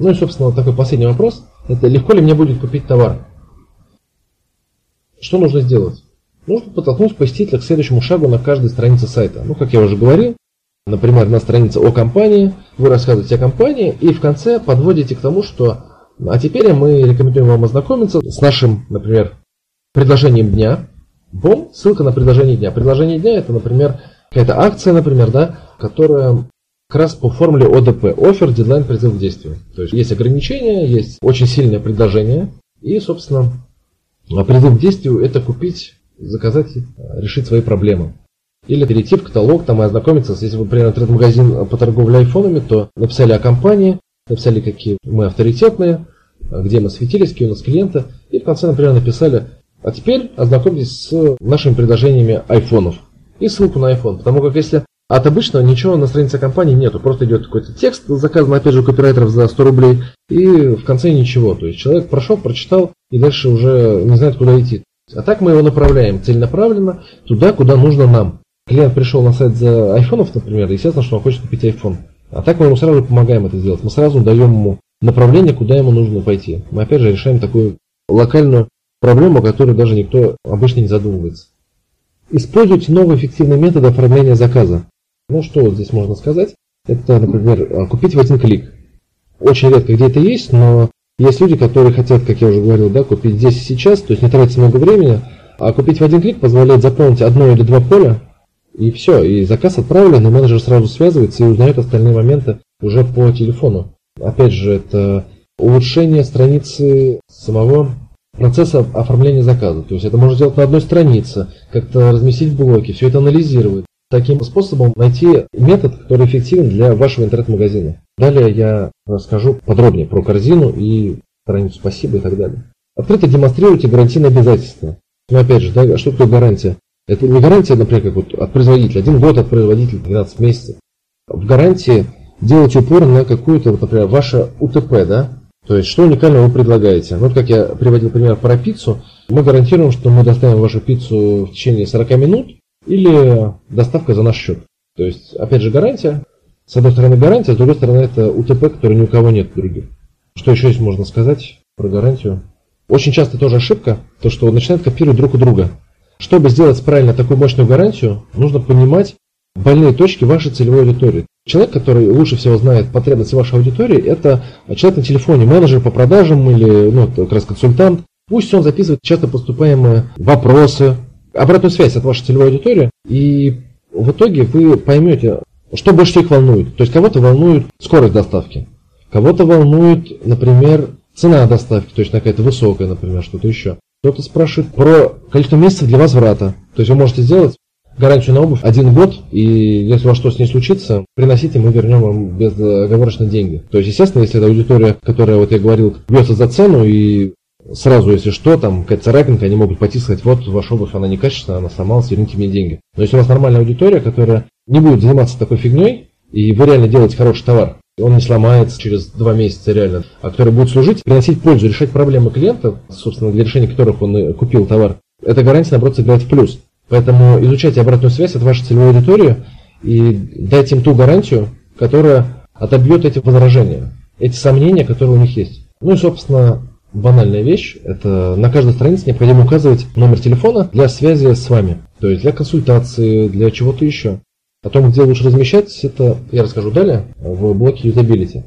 Ну и, собственно, такой последний вопрос. Это легко ли мне будет купить товар? Что нужно сделать? Нужно подтолкнуть посетителя к следующему шагу на каждой странице сайта. Ну, как я уже говорил, например, на странице о компании, вы рассказываете о компании и в конце подводите к тому, что а теперь мы рекомендуем вам ознакомиться с нашим, например, предложением дня. Бом, ссылка на предложение дня. Предложение дня это, например, какая-то акция, например, да, которая как раз по формуле ОДП. Офер, дедлайн, призыв к действию. То есть есть ограничения, есть очень сильное предложение. И, собственно, призыв к действию это купить, заказать, решить свои проблемы. Или перейти в каталог там и ознакомиться, если вы, например, интернет-магазин по торговле айфонами, то написали о компании, написали, какие мы авторитетные, где мы светились, какие у нас клиенты, и в конце, например, написали, а теперь ознакомьтесь с нашими предложениями айфонов и ссылку на iPhone. Потому как если от обычного ничего на странице компании нету, просто идет какой-то текст, заказан опять же у копирайтеров за 100 рублей, и в конце ничего. То есть человек прошел, прочитал, и дальше уже не знает, куда идти. А так мы его направляем целенаправленно туда, куда нужно нам. Клиент пришел на сайт за айфонов, например, естественно, что он хочет купить iPhone. А так мы ему сразу помогаем это сделать. Мы сразу даем ему направление, куда ему нужно пойти. Мы опять же решаем такую локальную проблему, о которой даже никто обычно не задумывается. Используйте новые эффективные методы оформления заказа. Ну что здесь можно сказать? Это, например, купить в один клик. Очень редко где это есть, но есть люди, которые хотят, как я уже говорил, да, купить здесь и сейчас, то есть не тратить много времени, а купить в один клик позволяет заполнить одно или два поля, и все, и заказ отправлен, и менеджер сразу связывается и узнает остальные моменты уже по телефону. Опять же, это улучшение страницы самого процесса оформления заказа. То есть это можно сделать на одной странице, как-то разместить в блоке, все это анализировать. Таким способом найти метод, который эффективен для вашего интернет-магазина. Далее я расскажу подробнее про корзину и страницу «Спасибо» и так далее. Открыто демонстрируйте гарантийные обязательства. Но опять же, да, что такое гарантия? Это не гарантия, например, как вот от производителя. Один год от производителя, 12 месяцев. В гарантии делать упор на какую-то, вот, например, ваше УТП, да? То есть, что уникального вы предлагаете? Вот как я приводил пример про пиццу. Мы гарантируем, что мы доставим вашу пиццу в течение 40 минут или доставка за наш счет. То есть, опять же, гарантия. С одной стороны гарантия, с другой стороны это УТП, который ни у кого нет других. Что еще здесь можно сказать про гарантию? Очень часто тоже ошибка, то что начинают копировать друг у друга. Чтобы сделать правильно такую мощную гарантию, нужно понимать больные точки вашей целевой аудитории. Человек, который лучше всего знает потребности вашей аудитории, это человек на телефоне, менеджер по продажам или ну, как раз консультант. Пусть он записывает часто поступаемые вопросы, обратную связь от вашей целевой аудитории, и в итоге вы поймете, что больше всех волнует. То есть кого-то волнует скорость доставки, кого-то волнует, например, цена доставки, то есть какая-то высокая, например, что-то еще. Кто-то спрашивает про количество месяцев для возврата. То есть вы можете сделать гарантию на обувь один год, и если у вас что с ней случится, приносите, мы вернем вам безоговорочно деньги. То есть, естественно, если это аудитория, которая, вот я говорил, бьется за цену, и сразу, если что, там какая-то царапинка, они могут пойти сказать, вот ваша обувь, она некачественная, она сломалась, верните мне деньги. Но если у вас нормальная аудитория, которая не будет заниматься такой фигней, и вы реально делаете хороший товар, он не сломается через два месяца реально, а который будет служить, приносить пользу, решать проблемы клиента, собственно, для решения которых он купил товар, эта гарантия, наоборот, сыграет в плюс. Поэтому изучайте обратную связь от вашей целевой аудитории и дайте им ту гарантию, которая отобьет эти возражения, эти сомнения, которые у них есть. Ну и, собственно, банальная вещь, это на каждой странице необходимо указывать номер телефона для связи с вами, то есть для консультации, для чего-то еще. О том, где лучше размещать, это я расскажу далее в блоке юзабилити.